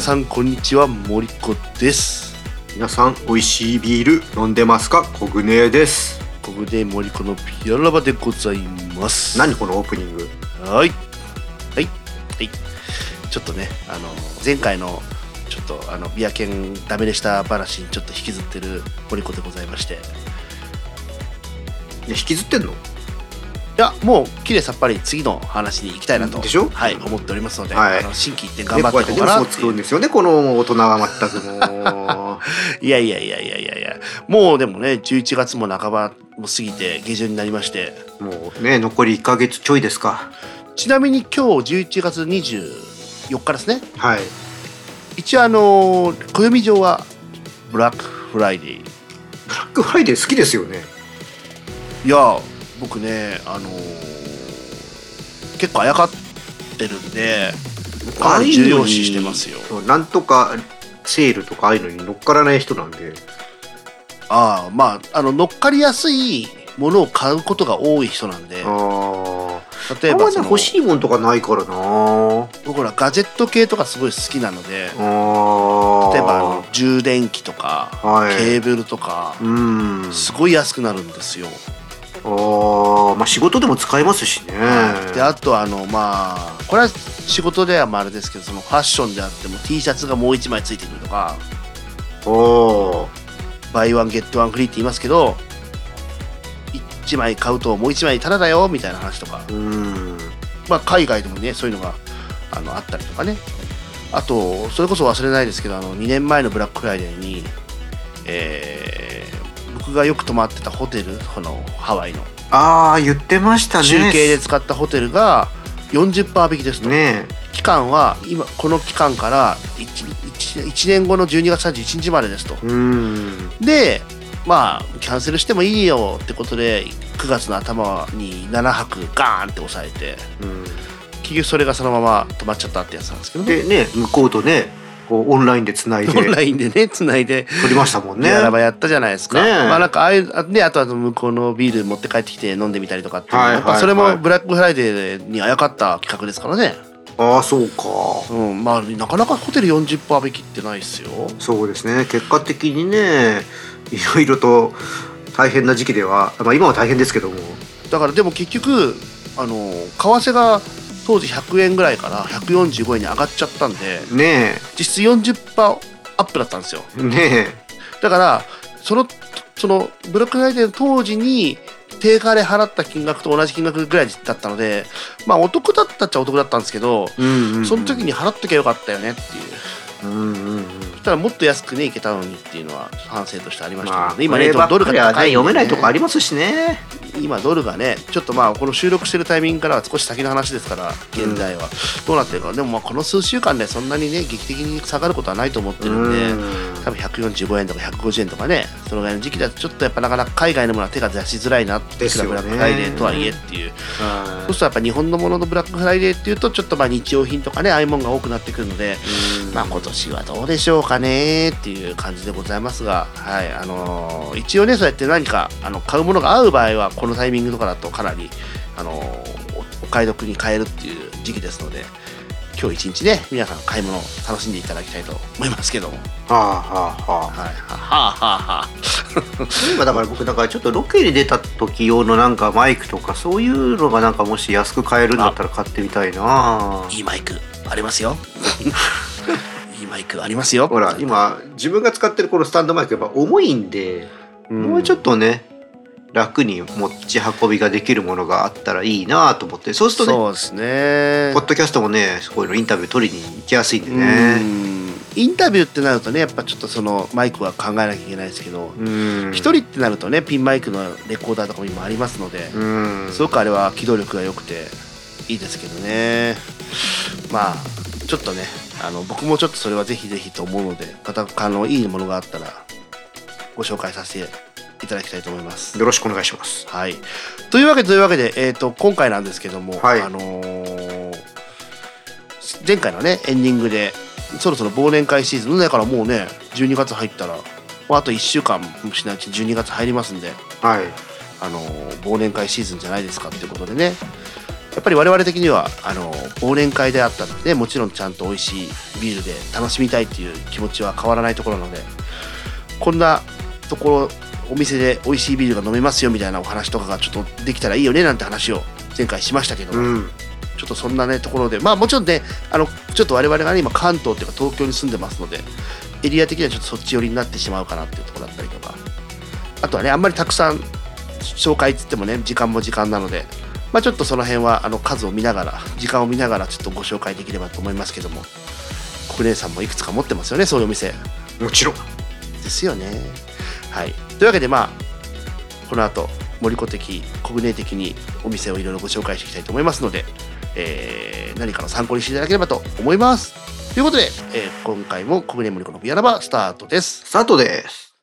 皆さんこんにちは森子です。皆さん美味しいビール飲んでますか？コグネです。ここで森子のピアラバでございます。何このオープニング？はい。はい。はい。ちょっとねあの前回のちょっとあのビア犬ダメでした話にちょっと引きずってる森子でございまして。いや引きずってんの？いやもうきれいさっぱり次の話に行きたいなとでしょ？はい思っておりますので、はい。あの新規一点頑張っていこうかなって作るんですよねこの大人は全くも いやいやいやいやいやいや。もうでもね11月も半ばも過ぎて下旬になりまして。うもうね残り1ヶ月ちょいですか。ちなみに今日11月24日ですね。はい。一応あの暦上はブラックフライデー。ブラックフライデー好きですよね。いや僕ねあの結構あやかってるんでかなり重要視してますよ。なんとかセールとかああいうのに乗っからない人なんで。ああまああの乗っかりやすいものを買うことが多い人なんで。例えばその欲しいもんとかないからな。僕ほらガジェット系とかすごい好きなので。あ例えばあの充電器とかはい。ケーブルとかうん。すごい安くなるんですよ。あーまあ仕事でも使えますしね。であとあのまあこれは仕事ではまああれですけどそのファッションであっても T シャツがもう1枚ついてくるとかおー。 buy one get one free って言いますけど1枚買うともう1枚タダだよみたいな話とか、うん。まあ、海外でもねそういうのがあのあったりとかね。あとそれこそ忘れないですけどあの2年前のブラックフライデーに、えー僕がよく泊まってたホテルこのハワイの。ああ言ってましたね。中継で使ったホテルが40%引きですと、ね期間は今この期間から 1, 1年後の12月31日までですと。うん。でまあキャンセルしてもいいよってことで9月の頭に7泊ガーンって抑えてうん。結局それがそのまま止まっちゃったってやつなんですけどね。でね向こうとねこうオンラインでつないで。オンラインでねつないで。撮りましたもんね。やらばやったじゃないですか、ねえ。まあなんかああいうあねあとは向こうのビール持って帰ってきて飲んでみたりとかっていうのははいやっぱそれもブラックフライデーにあやかった企画ですからね。ああそうか。うんまあなかなかホテル40%引きってないですよ。そうですね。結果的にねいろいろと大変な時期では、まあ、今は大変ですけども。だからでも結局あの為替が当時100円ぐらいから145円に上がっちゃったんで。ね実質40%アップだったんですよ。え。ねだからそのそのブラックフライデーの当時に定価で払った金額と同じ金額ぐらいだったのでまあお得だったっちゃお得だったんですけど、え、うんうんうん。その時に払っときゃよかったよねっていう。うんうんうんそしたらもっと安くねいけたのにっていうのは反省としてありましたまあけど、今ねドルが高いんで、ね、読めないとこありますしね。今ドルがねちょっとまあこの収録してるタイミングからは少し先の話ですから現在は、どうなってるか。でもまあこの数週間でそんなにね劇的に下がることはないと思ってるんで、多分145円とか150円とかねそのぐらいの時期だとちょっとやっぱなかなか海外のものは手が出しづらいなってですよねブラックフライデーとはいえっていうはそうするとやっぱ日本のもののブラックフライデーっていうとちょっとまあ日用品とかねああいうものが多くなってくるので、いまあ今年はどうでしょうかねっていう感じでございますが、はい。あのー一応ねそうやって何かあの買うものがある場合はこのタイミングとかだとかなり、あのーおお買い得に買えるっていう時期ですので今日一日ね皆さん買い物を楽しんでいただきたいと思いますけども。はあはあはあ。はい。はあはあはあ。はあ今だから僕だからちょっとロケに出た時用のなんかマイクとかそういうのがなんかもし安く買えるんだったら買ってみたいな。いいマイクありますよ。いいマイクありますよ。ほら今自分が使ってるこのスタンドマイクやっぱ重いんで、うん。もうちょっとね楽に持ち運びができるものがあったらいいなと思ってそうするとねそうですね。ポッドキャストもねこういうのインタビュー取りに行きやすいんでうねん。インタビューってなるとねやっぱちょっとそのマイクは考えなきゃいけないですけどうん。一、人ってなるとねピンマイクのレコーダーとかも今ありますので、うん。すごくあれは機動力が良くていいですけどね。まあちょっとねあの僕もちょっとそれはぜひぜひと思うのであのいいものがあったらご紹介させていただきたいと思います。よろしくお願いします。はい、というわけでというわけで、えー、と今回なんですけども、はい。あのー前回のねエンディングでそろそろ忘年会シーズンだからもうね12月入ったらもうあと1週間もしないうちに12月入りますんで、はい。あのー忘年会シーズンじゃないですかっていうことでね。やっっぱり我々的にはあの忘年会であったのでもちろんちゃんと美味しいビールで楽しみたいっていう気持ちは変わらないところなのでこんなところお店で美味しいビールが飲めますよみたいなお話とかがちょっとできたらいいよねなんて話を前回しましたけど、うん。ちょっとそんなねところで。まあもちろんねあのちょっと我々がね今関東っていうか東京に住んでますのでエリア的にはちょっとそっち寄りになってしまうかなっていうところだったりとか。あとはねあんまりたくさん紹介っつってもね時間も時間なので。まあちょっとその辺はあの数を見ながら時間を見ながらちょっとご紹介できればと思いますけども。国姉さんもいくつか持ってますよねそういうお店。もちろん。ですよね。はい、というわけでまあこの後森子的国内的にお店をいろいろご紹介していきたいと思いますので、えー何かの参考にしていただければと思います。ということで、えー今回も国内森子のビアラバスタートです。スタートです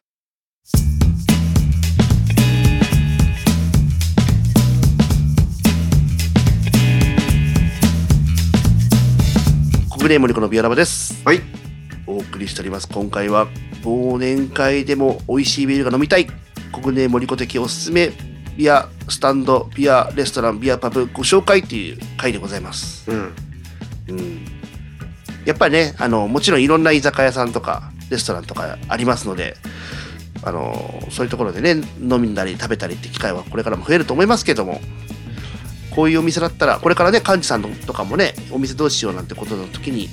国内森子のビアラバです。はいお送りしております。今回は忘年会でも美味しいビールが飲みたい国内森子的おすすめビアスタンドビアレストランビアパブご紹介という回でございます。うんうん、やっぱりねあのもちろんいろんな居酒屋さんとかレストランとかありますのであのそういうところでね飲んだり食べたりって機会はこれからも増えると思いますけどもこういうお店だったらこれからね幹事さんとかもねお店どうしようなんてことの時に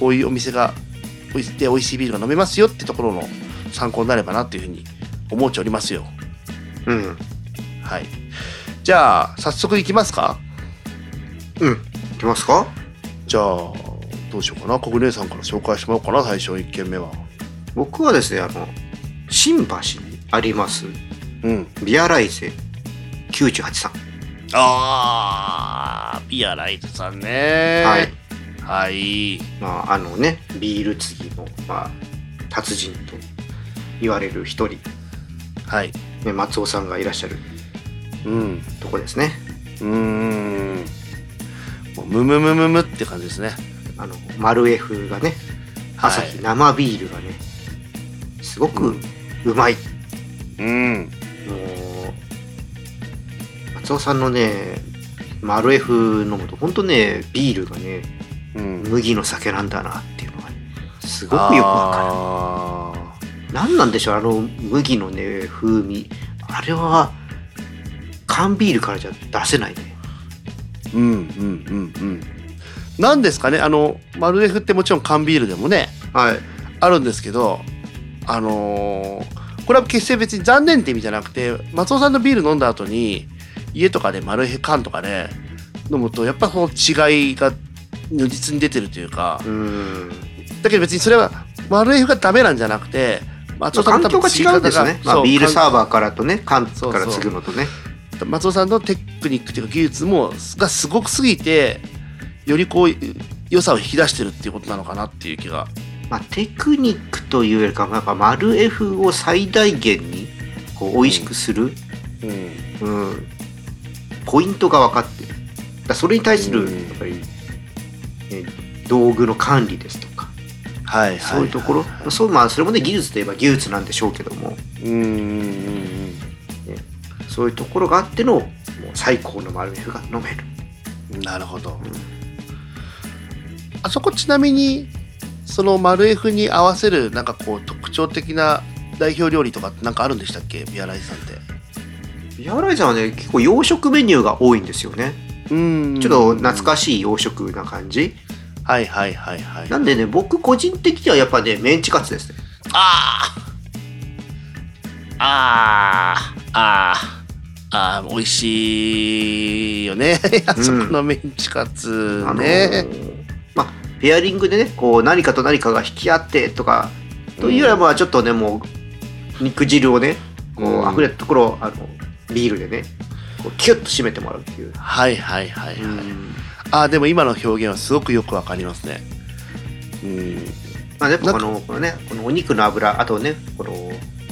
こういうお店がで美味しいビールが飲めますよってところの参考になればなっていうふうに思っておりますよ。うん。はい。じゃあ早速いきますか？うん。いきますか？じゃあどうしようかな？国姉さんから紹介してもらおうかな最初1軒目は。僕はですねあの新橋にありますうん。ビアライゼ98さん。あービアライトさんね。はいはい。まああのねビール継ぎの、まあ、達人と言われる一人、はい。ね、松尾さんがいらっしゃる。うん。とこですね。うーん。もうムムムムムって感じですね。あのマルエフがねはい。朝日生ビールがねすごくうまい、うん。もう松尾さんのねマルエフ飲むと本当ねビールがねうん。麦の酒なんだなっていうのがねすごくよくわかある何なんでしょうあの麦のね風味。あれは缶ビールからじゃ出せないね。ーうんうんうんうん。なんですかねあのマルエフってもちろん缶ビールでもねはい。あるんですけどあのーこれは決して別に残念って意味じゃなくて松尾さんのビール飲んだ後に家とかでマルエフ缶とかで飲むとやっぱその違いが如実に出てるというか。うん。だけど別にそれはマルエフがダメなんじゃなくて松尾さんの環境が違うんですね、まあ、ビールサーーバーからとね缶から継ぐのとね松尾さんのテクニックというか技術もがすごくすぎてよりこう良さを引き出してるっていうことなのかなっていう気が。まあ、テクニックというよりかはやっぱマルエフを最大限にこう美味しくする、うん。うん。ポイントが分かってる。だそれに対するうん。やっぱり、ね道具の管理ですとかはいはいそういうところ、そうまあそれもね技術といえば技術なんでしょうけども。うんうんうんそういうところがあってのもう最高のマルエフが飲める。うんなるほど、あそこちなみにそのマルエフに合わせるなんかこう特徴的な代表料理とかってなんかあるんでしたっけ？ビアライズさんって。ビアライザーはね結構洋食メニューが多いんですよねうん。ちょっと懐かしい洋食な感じ？はいはいはいはい。なんでね僕個人的にはやっぱねメンチカツですね。あー。あー。あー。あー美味しいよね。あそこのメンチカツあのね、ーまあペアリングでねこう何かと何かが引き合ってとかというよりはまあちょっとねもう肉汁をねこうん。う溢れたところをあのビールでねこうキュッと締めてもらうっていう、はいはいはいはい、うん。あーでも今の表現はすごくよくわかりますね。うん。まあやっぱこのこのねこのお肉の油あとねこの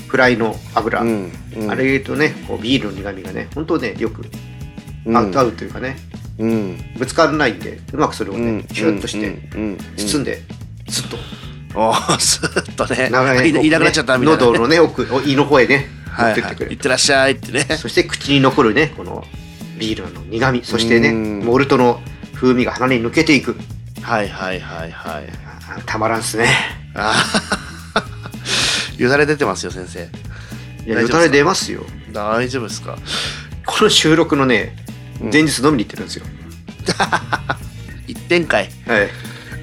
フライの油、うんうん。あれとねこうビールの苦みがね本当ねよくうん。合う,、合うというかね。うん。ぶつからないんでうまくそれをね、うんキュッとして包んでスッと。おースーッとね。長いなくなっちゃったみたいな、ね、喉のね奥お胃の方へね持はい。ってってくれる、はいいってらっしゃいってね。そして口に残るねこのビールの苦味。そしてねうん。モルトの風味が鼻に抜けていく。はいはいはいはい。あたまらんっすね。あ ーよだれ出てますよ先生。いやよだれ出ますよ。大丈夫ですか？この収録のねうん。前日飲みに行ってるんですよ、一点会はい。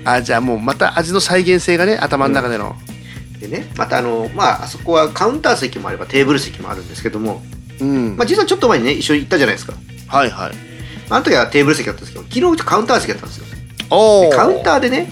あじゃあもうまた味の再現性がね頭の中でのでねまたあのまああそこはカウンター席もあればテーブル席もあるんですけども、うん、まあ、実はちょっと前にね一緒に行ったじゃないですか。はいはい。あの時はテーブル席だったんですけど昨日カウンター席だったんですよ。おカウンターでね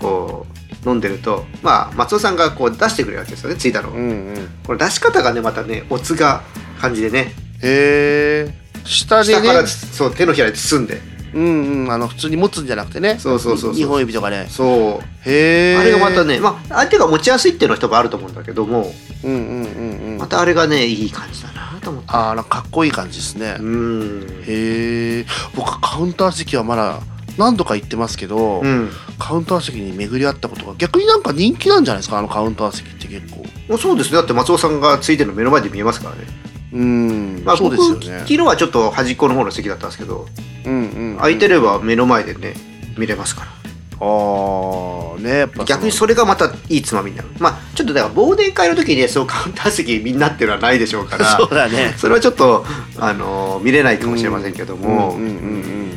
こう飲んでるとまあ松尾さんがこう出してくれるわけですよねついたのを、うんうん。この出し方がねまたねおつが感じでね。へえ下でね。下からそう手のひらで包んでうんうんあの普通に持つんじゃなくてね。そうそうそうそう。2本指とかね。そう。へえあれがまたねまあ相手が持ちやすいっていうのは人もあると思うんだけども。うんうんうんうん。またあれがねいい感じだなと思って。あーなんかかっこいい感じですね、うん。へえ僕カウンター席はまだ何度か行ってますけど、うん。カウンター席に巡り合ったことが逆になんか人気なんじゃないですか？あのカウンター席って結構。そうですね。だって松尾さんがついてるの目の前で見えますからね、うん、まあ、そうですよ僕ね昨日はちょっと端っこの方の席だったんですけどうんうん、うん、空いてれば目の前でね見れますから。ああねやっぱ逆にそれがまたいいつまみになる。まあちょっとだから忘年会の時にねそうカウンター席みんなっていうのはないでしょうから そうだね。それはちょっと、あのー見れないかもしれませんけども、うんうんうんうん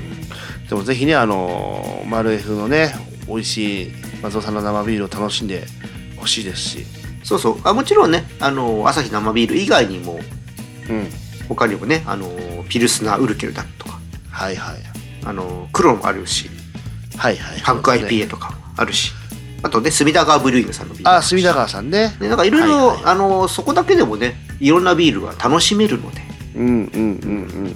でもぜひねあのマルエフのね美味しい松尾さんの生ビールを楽しんでほしいですし。そうそう。あもちろんね、あのー、朝日生ビール以外にもうん他にもね、あのーピルスナーウルケルだとか、はいはい。あのー黒もあるし。はいはい。パンク IPA とかもあるし。あとね隅田川ブリューイングさんのビール。あ隅田川さんね。ね、なんかいろいろ、あのーそこだけでもねいろんなビールが楽しめるので。うんうんうんうん。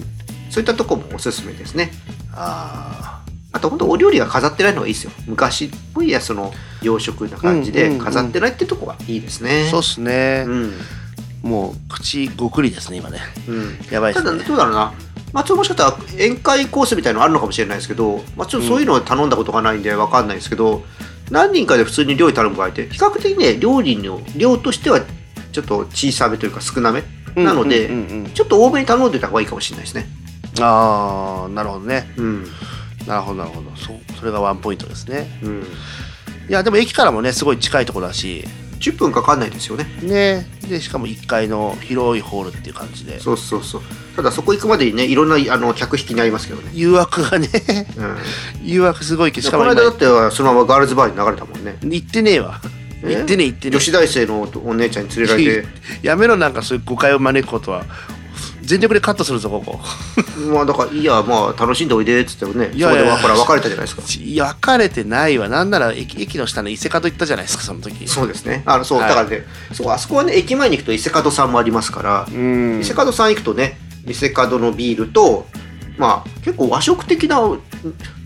そういったとこもおすすめですね。ああと本当お料理が飾ってないのがいいですよ。昔っぽいやその洋食な感じでうんうんうん。飾ってないってとこがいいですね。あそうっすね。う、ん、もう口ごくりですね今ね。うん、やばいですね。ただどうだろうな。松尾もしかしたら宴会コースみたいのあるのかもしれないですけど、まあ、ちょっとそういうのを頼んだことがないんで分かんないですけど、何人かで普通に料理頼む場合って比較的ね料理の量としてはちょっと小さめというか少なめなので、うんうんうん。うんちょっと多めに頼んでた方がいいかもしれないですね。ああなるほどね。うん。なるほどなるほど。そそれがワンポイントですね。うん。いやでも駅からもねすごい近いところだし10分かかんないですよね。ね。でしかも1階の広いホールっていう感じで。そうそうそう。ただそこ行くまでにねいろんなあの客引きにありますけどね、誘惑がね。うん、誘惑すごいけどしかこの間だってはそのままガールズバーに流れたもんね。行ってねえわ。え？行ってねえ行ってね女子大生のお姉ちゃんに連れられて。え やめろなんかそういう誤解を招くことは全力でカットするぞここ。まあだからいいやまあ楽しんでおいでっつってもねいやいやそこでほら別れたじゃないですか。いや別れてないわ。なんなら駅駅の下の伊勢門行ったじゃないですかその時。そうですね。あのそう、はい。だからねそうあそこはね駅前に行くと伊勢門さんもありますから、うん。伊勢門さん行くとね伊勢門のビールとまあ結構和食的な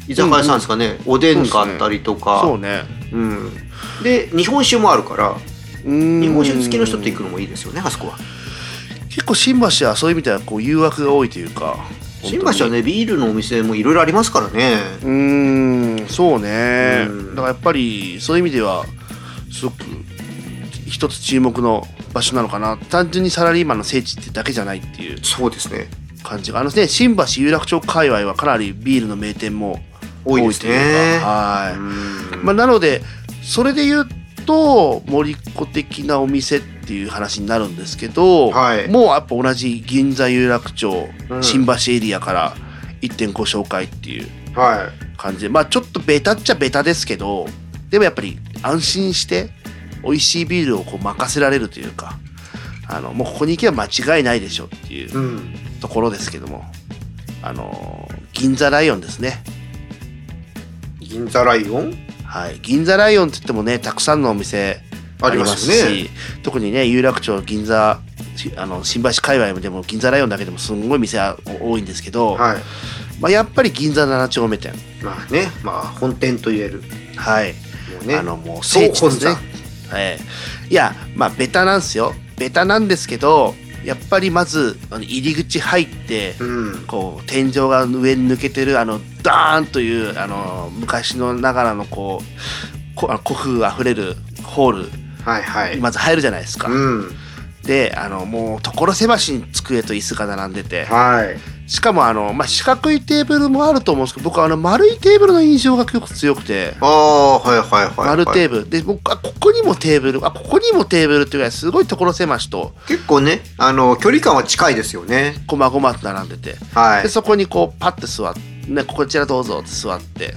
居酒屋さんですかね、おでんがあったりとか。そうね。うん、で日本酒もあるからうん。日本酒好きの人と行くのもいいですよねあそこは結構新橋はそういう意味ではこう誘惑が多いというか。新橋はねビールのお店もいろいろありますからね。うーんそうね。うん。だからやっぱりそういう意味ではすごく一つ注目の場所なのかな。単純にサラリーマンの聖地ってだけじゃないっていう。そうですね。感じがあのね。新橋有楽町界隈はかなりビールの名店も多いですというね。かはい、うん。まあ、なのでそれで言うと森子的なお店っていう話になるんですけど、はい。もうやっぱ同じ銀座有楽町、うん。新橋エリアから1.5紹介っていうは感じでまあちょっとベタっちゃベタですけどでもやっぱり安心して美味しいビールをこう任せられるというかあのもうここに行けば間違いないでしょっていうい、うん、ところですけどもあの銀座ライオンですね。銀座ライオン？はい。銀座ライオンって言ってもねたくさんのお店ありますよねし特にね有楽町銀座しあの新橋界隈でも銀座ライオンだけでもすんごい店は多いんですけど、はい。まあ、やっぱり銀座7丁目店。まあねまあ本店と言える。はい。もうねあのもう聖地ですね。はい、いやまあベタなんですよ。ベタなんですけどやっぱりまずあの入り口入ってうん。こう天井が上に抜けてるあのダーンというあの昔のながらのこうこ古風あふれるホールはいはい、まず入るじゃないですか。うん。であのもう所狭しに机と椅子が並んでてはいしかもあの、まあ、四角いテーブルもあると思うんですけど僕はあの丸いテーブルの印象が結構強くて。ああはいはいはい、はい、丸テーブル。で僕あここにもテーブルあここにもテーブルっていうぐらいすごい所狭しと。結構ねあの距離感は近いですよね。こまごまと並んでて。はい。でそこにこうパッて座って、ね、こちらどうぞって座って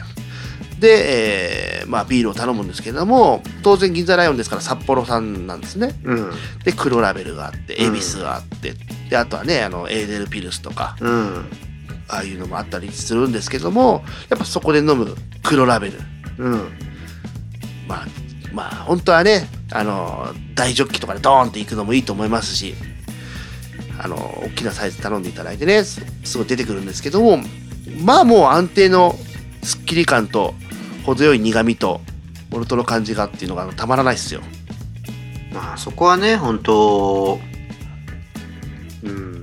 で、えーまあ、ビールを頼むんですけれども当然銀座ライオンですから札幌産なんですね。うん。で黒ラベルがあってうん。恵比寿があって、であとはねあのエーデルピルスとかうん。ああいうのもあったりするんですけどもやっぱそこで飲む黒ラベル。うん。まあまあ本当はねあの大ジョッキとかでドーンっていくのもいいと思いますしあの大きなサイズ頼んでいただいてねすすごい出てくるんですけどもまあもう安定のすっきり感と程よい苦味とモルトの感じがっていうのがたまらないですよ。まあそこはね本当うん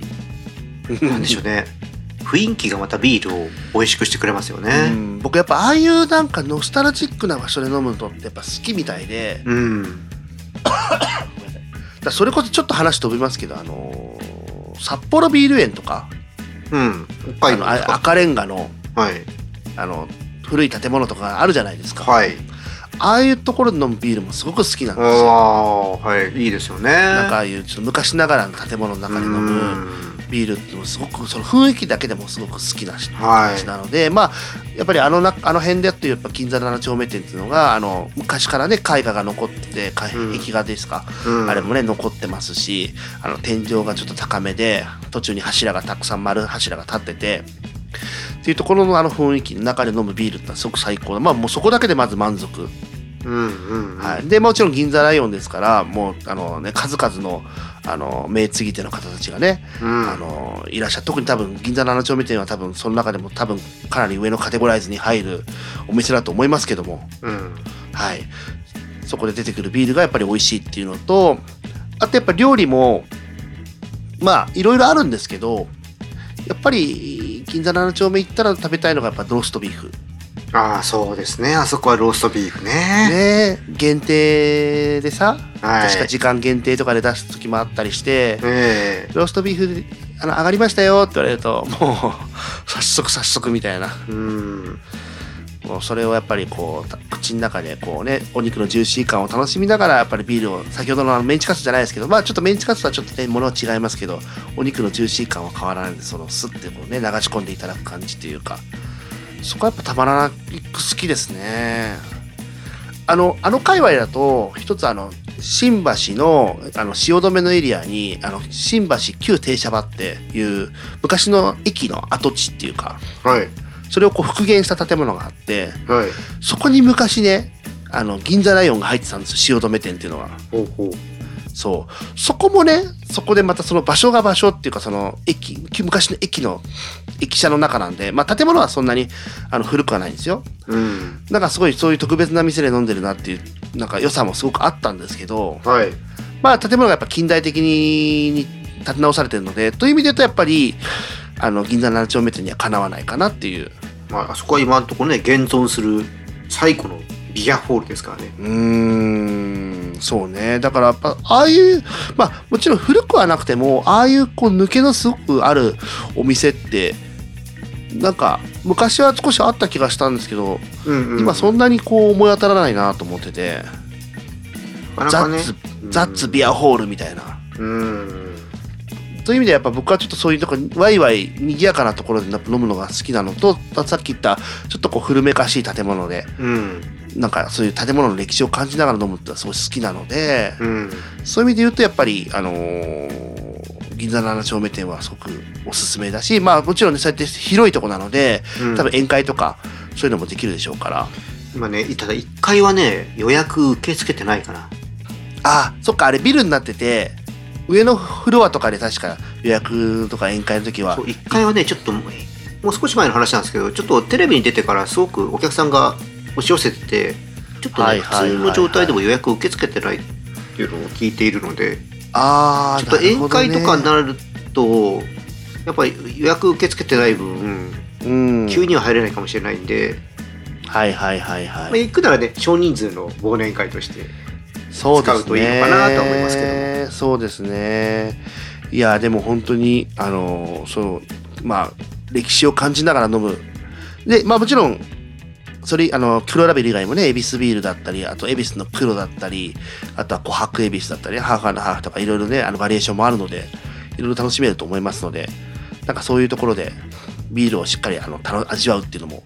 なんでしょうね雰囲気がまたビールを美味しくしてくれますよねうん僕やっぱああいうなんかノスタルジックな場所で飲むのってやっぱ好きみたいでうんだそれこそちょっと話飛びますけどあのー札幌ビール園とかうん北海道ですかの赤レンガのはいあの古い建物とかあるじゃないですか、はい。ああいうところで飲むビールもすごく好きなんあですよ。あはいいいですよね。なんかああいうちょっと昔ながらの建物の中で飲むビールっていうのもすごくその雰囲気だけでもすごく好きなしはいなのでまあやっぱりあのなあの辺でやってるやっぱ銀座7丁目店っていうのがあの昔からね絵画が残って壁画ですか、うん。あれもね残ってますしあの天井がちょっと高めで途中に柱がたくさん丸柱が立っててっていうところのあの雰囲気の中で飲むビールってすごく最高でまあもうそこだけでまず満足、うんうんうん。はい、でもちろん銀座ライオンですからもうあの、ね、数々のあの名継ぎ手の方たちがね、うん。あのいらっしゃる。特に多分銀座7丁目店は多分その中でも多分かなり上のカテゴライズに入るお店だと思いますけども。うん。はい、そこで出てくるビールがやっぱり美味しいっていうのとあとやっぱ料理もまあいろいろあるんですけどやっぱり銀座7丁目行ったら食べたいのがやっぱローストビーフ。ああそうですね。あそこはローストビーフね。ね限定でさはい。確か時間限定とかで出す時もあったりしてええ。ローストビーフあの上がりましたよって言われるともう早速早速みたいな。うんそれをやっぱりこう口の中でこうねお肉のジューシー感を楽しみながらやっぱりビールを先ほどのあのメンチカツじゃないですけどまあちょっとメンチカツとはちょっとねものは違いますけどお肉のジューシー感は変わらないんでそのスッてこうね流し込んでいただく感じというかそこはやっぱたまらなく好きですね。あのあの界隈だと一つあの新橋のあの汐留のエリアにあの新橋旧停車場っていう昔の駅の跡地っていうかはい。それをこう復元した建物があってはいそこに昔ね、あの、銀座ライオンが入ってたんですよ、汐留店っていうのが。ほうほうそう。そこもね、そこでまたその場所が場所っていうか、その駅、昔の駅の、駅舎の中なんで、まあ建物はそんなにあの古くはないんですよ。うんなんかすごいそういう特別な店で飲んでるなっていう、なんか良さもすごくあったんですけど、はいまあ建物がやっぱ近代的に建て直されてるので、という意味で言うとやっぱり、あの、銀座7丁目店にはかなわないかなっていう。まああそこは今のところね現存する最古のビアホールですからね。うーんそうね。だからやっぱああいうまあもちろん古くはなくてもああいうこう抜けのすごくあるお店ってなんか昔は少しあった気がしたんですけど、うんうん今そんなにこう思い当たらないなと思ってて、ザッツザッツビアホールみたいな。うんという意味でやっぱ僕はちょっとそういうとこワイワイ賑やかなところで飲むのが好きなのとさっき言ったちょっとこう古めかしい建物でうん。なんかそういう建物の歴史を感じながら飲むってのはすごい好きなので、うん。そういう意味で言うとやっぱり、あのー銀座7丁目店はすごくおすすめだし、まあもちろんね、そうやって広いとこなので、うん。多分宴会とかそういうのもできるでしょうから。今ねただ1階はね予約受け付けてないかな。あ、そっか、あれビルになってて、上のフロアとかで確か予約とか宴会の時はそう、1階はねちょっともう少し前の話なんですけどちょっとテレビに出てからすごくお客さんが押し寄せててちょっとね、普通の状態でも予約受け付けてないっていうのを聞いているのであーちょっと宴会とかになるとやっぱり予約受け付けてない分うん、急には入れないかもしれないんで、はいはいはいまあ、はい。行くならね少人数の忘年会として。使うといいのかなと思いますけどそうですね。いや、でも本当に、あの、そう、まあ歴史を感じながら飲む。でまあもちろんそれあの黒ラベル以外もね恵比寿ビールだったりあと恵比寿の黒だったりあとは琥珀恵比寿だったりハーフハーフとかいろいろねあのバリエーションもあるのでいろいろ楽しめると思いますのでなんかそういうところでビールをしっかりあの味わうっていうのも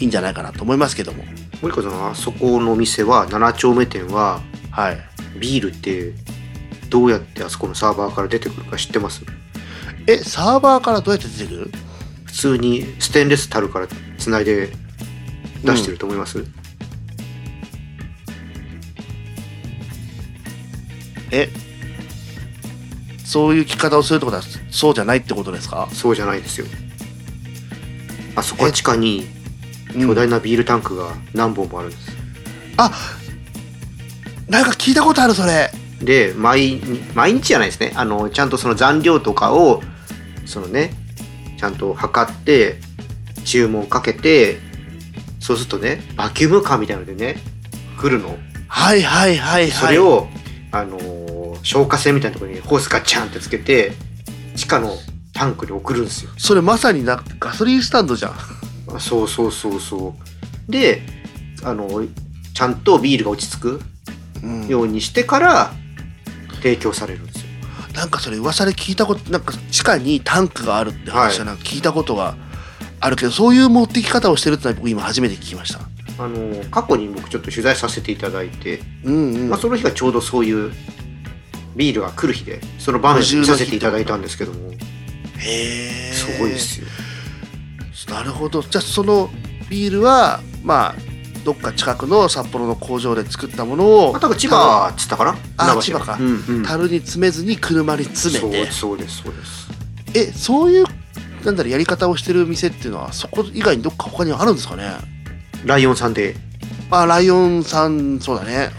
いいんじゃないかなと思いますけども。森川さんあそこのお店は7丁目店ははい。ビールってどうやってあそこのサーバーから出てくるか知ってます？えサーバーからどうやって出てくる？普通にステンレス樽からつないで出してると思います、えそういう聞き方をするってことはそうじゃないってことですか？そうじゃないですよ。あそこは地下に巨大なビールタンクが何本もあるんです、あなんか聞いたことあるそれ。で毎毎日じゃないですね。あのちゃんとその残量とかをそのねちゃんと測って注文かけてそうするとねバキュームカーみたいなのでね来るの。はいはいはいはい。それを、あのー消火栓みたいなところにホースガチャンってつけて地下のタンクに送るんですよ。それまさになガソリンスタンドじゃん。あそうそうそうそう。であのちゃんとビールが落ち着く。うんようにしてから提供されるんですよ。なんかそれ噂で聞いたことなんか地下にタンクがあるって話はなんか聞いたことがあるけど、そういう持ってき方をしてるってのは僕今初めて聞きました。あの過去に僕ちょっと取材させていただいて、うんうん、まあ、その日がちょうどそういうビールが来る日でその場面させていただいたんですけども。へえすごいですよ。なるほど。じゃあそのビールはまあどっか近くの札幌の工場で作ったものをまあ、多分千葉っつったかな？あ千葉か。うんうん。樽に詰めずに車に詰めて。そうそうですそうです。えそういうなんだろうやり方をしてる店っていうのはそこ以外にどっか他にあるんですかね？ライオンさんで。あライオンさんそうだね。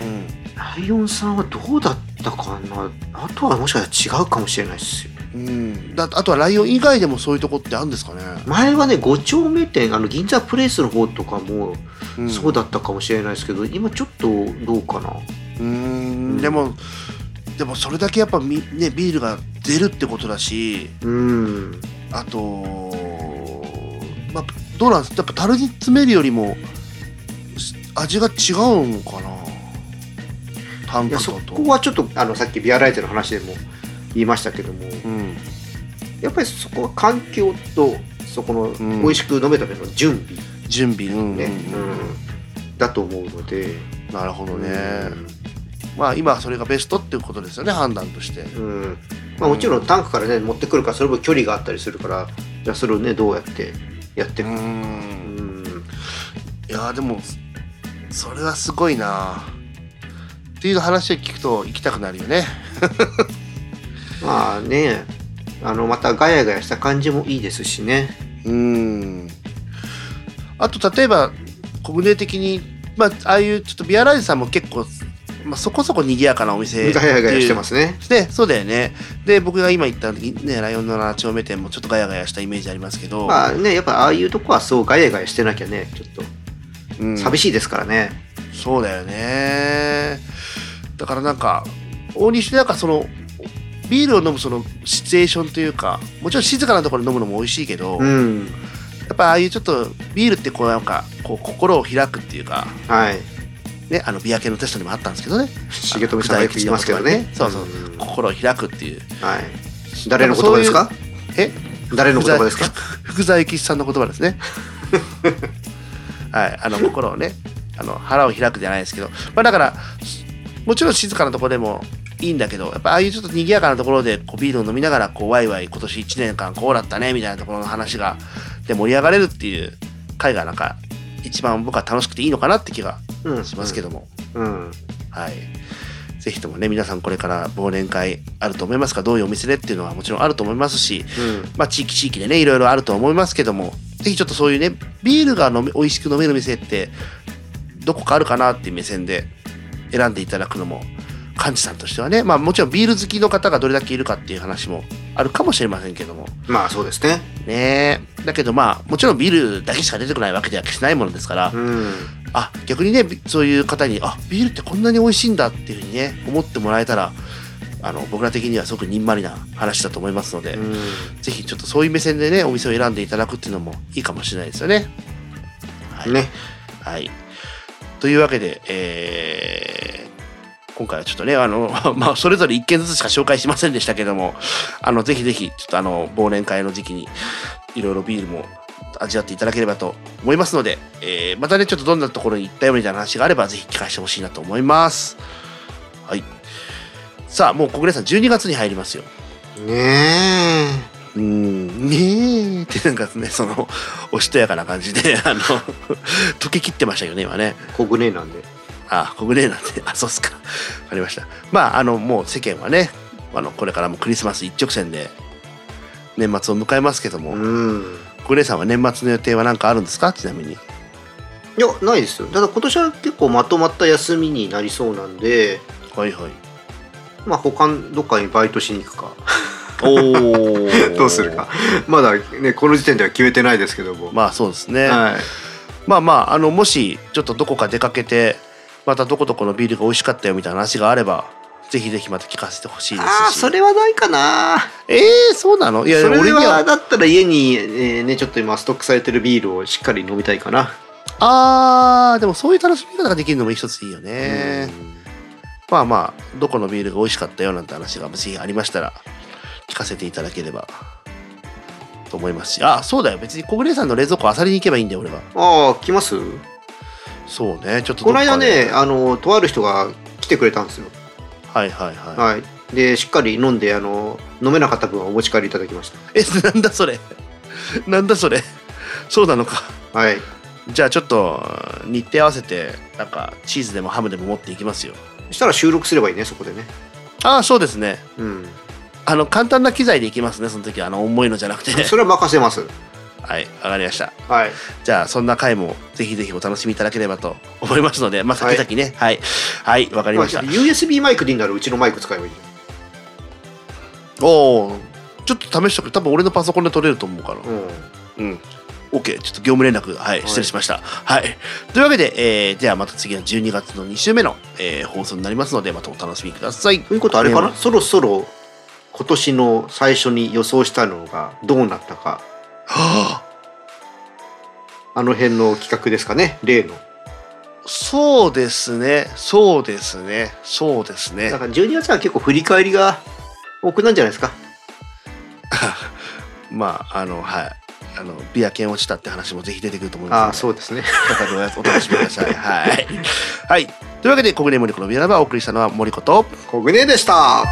ライオンさんはどうだったかな？あとはもしかしたら違うかもしれないですようん、うん、だあとはライオン以外でもそういうとこってあるんですかね、前はね5丁目店あの銀座プレイスの方とかもうん、そうだったかもしれないですけど、今ちょっとどうかな。うーん。でもでもそれだけやっぱみ、ね、ビールが出るってことだしうん。あと、まあ、どうなんです？やっぱ樽に詰めるよりもし味が違うのかな？タンいやそ。こはちょっとあのさっきビアライトの話でも言いましたけどもうん。やっぱりそこは環境とそこのん。美味しく飲めための準備準備、ね、うんうん。だと思うので、なるほどね、まあ今はそれがベストっていうことですよね判断として。うん。うんまあ、もちろんタンクからね持ってくるからそれも距離があったりするからじゃあそれをねどうやってやってういくか、うん。ん。いやーでもそれはすごいな。っていう話を聞くと行きたくなるよねまあねあのまたガヤガヤした感じもいいですしね。うん。あと例えば国内的にまあああいうちょっとビアライズさんも結構、まあ、そこそこ賑やかなお店ガヤガヤしてますすね。ねそうだよね。で僕が今言ったねライオンの7丁目店もちょっとガヤガヤしたイメージありますけど、まあねやっぱああいうとこはそうガヤガヤしてなきゃねちょっと。うん。寂しいですからね。そうだよね。だからなんか大西でなんかそのビールを飲むそのシチュエーションというかもちろん静かなところで飲むのも美味しいけど、うやんっぱああいうちょっとビールってこうなんかこう心を開くっていうかはい。ねあのビア系のテストにもあったんですけどね。重富さんがよく言いますけどね。そうそう、ん心を開くっていう。はい。誰の言葉ですか？え誰の言葉ですか？福沢諭吉さんの言葉ですね。はい。あの心をねあの腹を開くじゃないですけど。まあだからもちろん静かなところでもいいんだけどやっぱああいうちょっと賑やかなところでこうビールを飲みながらこうワイワイ今年1年間こうだったねみたいなところの話がで盛り上がれるっていう回がなんか一番僕は楽しくていいのかなって気がうんしますけども、うんはい。ぜひともね、皆さんこれから忘年会あると思いますが、どういうお店でっていうのはもちろんあると思いますし、うん。まあ地域地域でね、いろいろあると思いますけども、ぜひちょっとそういうね、ビールが飲め美味しく飲める店って、どこかあるかなっていう目線で選んでいただくのも、幹事さんとしてはね、まあもちろんビール好きの方がどれだけいるかっていう話もあるかもしれませんけども、まあそうですね。ねえ。だけどまあ、もちろんビールだけしか出てこないわけでは決してないものですから、うん。あ逆にねびそういう方にあビールってこんなに美味しいんだっていうふうにね思ってもらえたらあの僕ら的にはすごくにんまりな話だと思いますので、うん。ぜひちょっとそういう目線でねお店を選んでいただくっていうのもいいかもしれないですよね。はい。ね。はい。というわけで、えー今回はちょっとね、あの、まあ、それぞれ一件ずつしか紹介しませんでしたけども、あの、ぜひぜひ、ちょっとあの、忘年会の時期に、いろいろビールも味わっていただければと思いますので、えーまたね、ちょっとどんなところに行ったよみたいな話があれば、ぜひ聞かせてほしいなと思います。はい。さあ、もう小暮さん、12月に入りますよ。ねうーん、ねえってなんかね、その、おしとやかな感じで、あの、溶けきってましたよね、今ね。え小舟なんであ、小舟なんで、あ、そうっすか。わかりました。まあ、あの、もう世間はね、あの、これからもクリスマス一直線で、年末を迎えますけども、うん小舟さんは年末の予定は何かあるんですか？ちなみに。いやないですよただ今年は結構まとまった休みになりそうなんではいはい。まあ他のどっかにバイトしに行くかおー どうするか。まだねこの時点では決めてないですけども、まあそうですね。はいまあまあ、あの、もし、ちょっとどこか出かけて、またどこどこのビールが美味しかったよみたいな話があれば、ぜひぜひまた聞かせてほしいですし。ああそれはないかなえー、そうなの？いや、それは。はだったら家に、えーねちょっと今ストックされてるビールをしっかり飲みたいかな、あー、でもそういう楽しみ方ができるのも一ついいよね。うんまあまあ、どこのビールが美味しかったよなんて話がもしありましたら、聞かせていただければと思いますし、あ、そうだよ。別に小暮さんの冷蔵庫漁りに行けばいいんだよ、俺は。ああ来ます？そうね、ちょっとこの間ねあのとある人が来てくれたんですよはいはいはい。はいでしっかり飲んであの飲めなかった分はお持ち帰りいただきましえ、なんだそれ？なんだそれ？そうなのか。たはいじゃあちょっと日程合わせて、なんかチーズでもハムでも持っていきますよ。そしたら収録すればいいねそこでねああ、そうですね。うんあの、簡単な機材でいきますね、その時は。あの、重いのじゃなくて。それは任せますはい、わかりました。はいじゃあ、そんな回もぜひぜひお楽しみいただければと思いますので、まあ、先々ね、はい。はい、わ、かりました。USB マイクでいいならうちのマイク使えばいいおお、ちょっと試しとく。多分俺のパソコンで撮れると思うから。うんうん。OK。ちょっと業務連絡、はい、失礼しました。はい。というわけで、えー、ではまた次の12月の2週目の、えー放送になりますので、またお楽しみください。ということはあれかな、ねそろそろ今年の最初に予想したのがどうなったかはあ、あの辺の企画ですかね？例のそうですね。そうですね。そうですねだ。から12月は結構振り返りが多くなんじゃないですか？まあ、あの、はい。あの、ビア券落ちたって話もぜひ出てくると思います。ああそうですねお楽しみください。はい。はい。というわけで、小暮森子のビアラバお送りしたのは森子と、小舟でした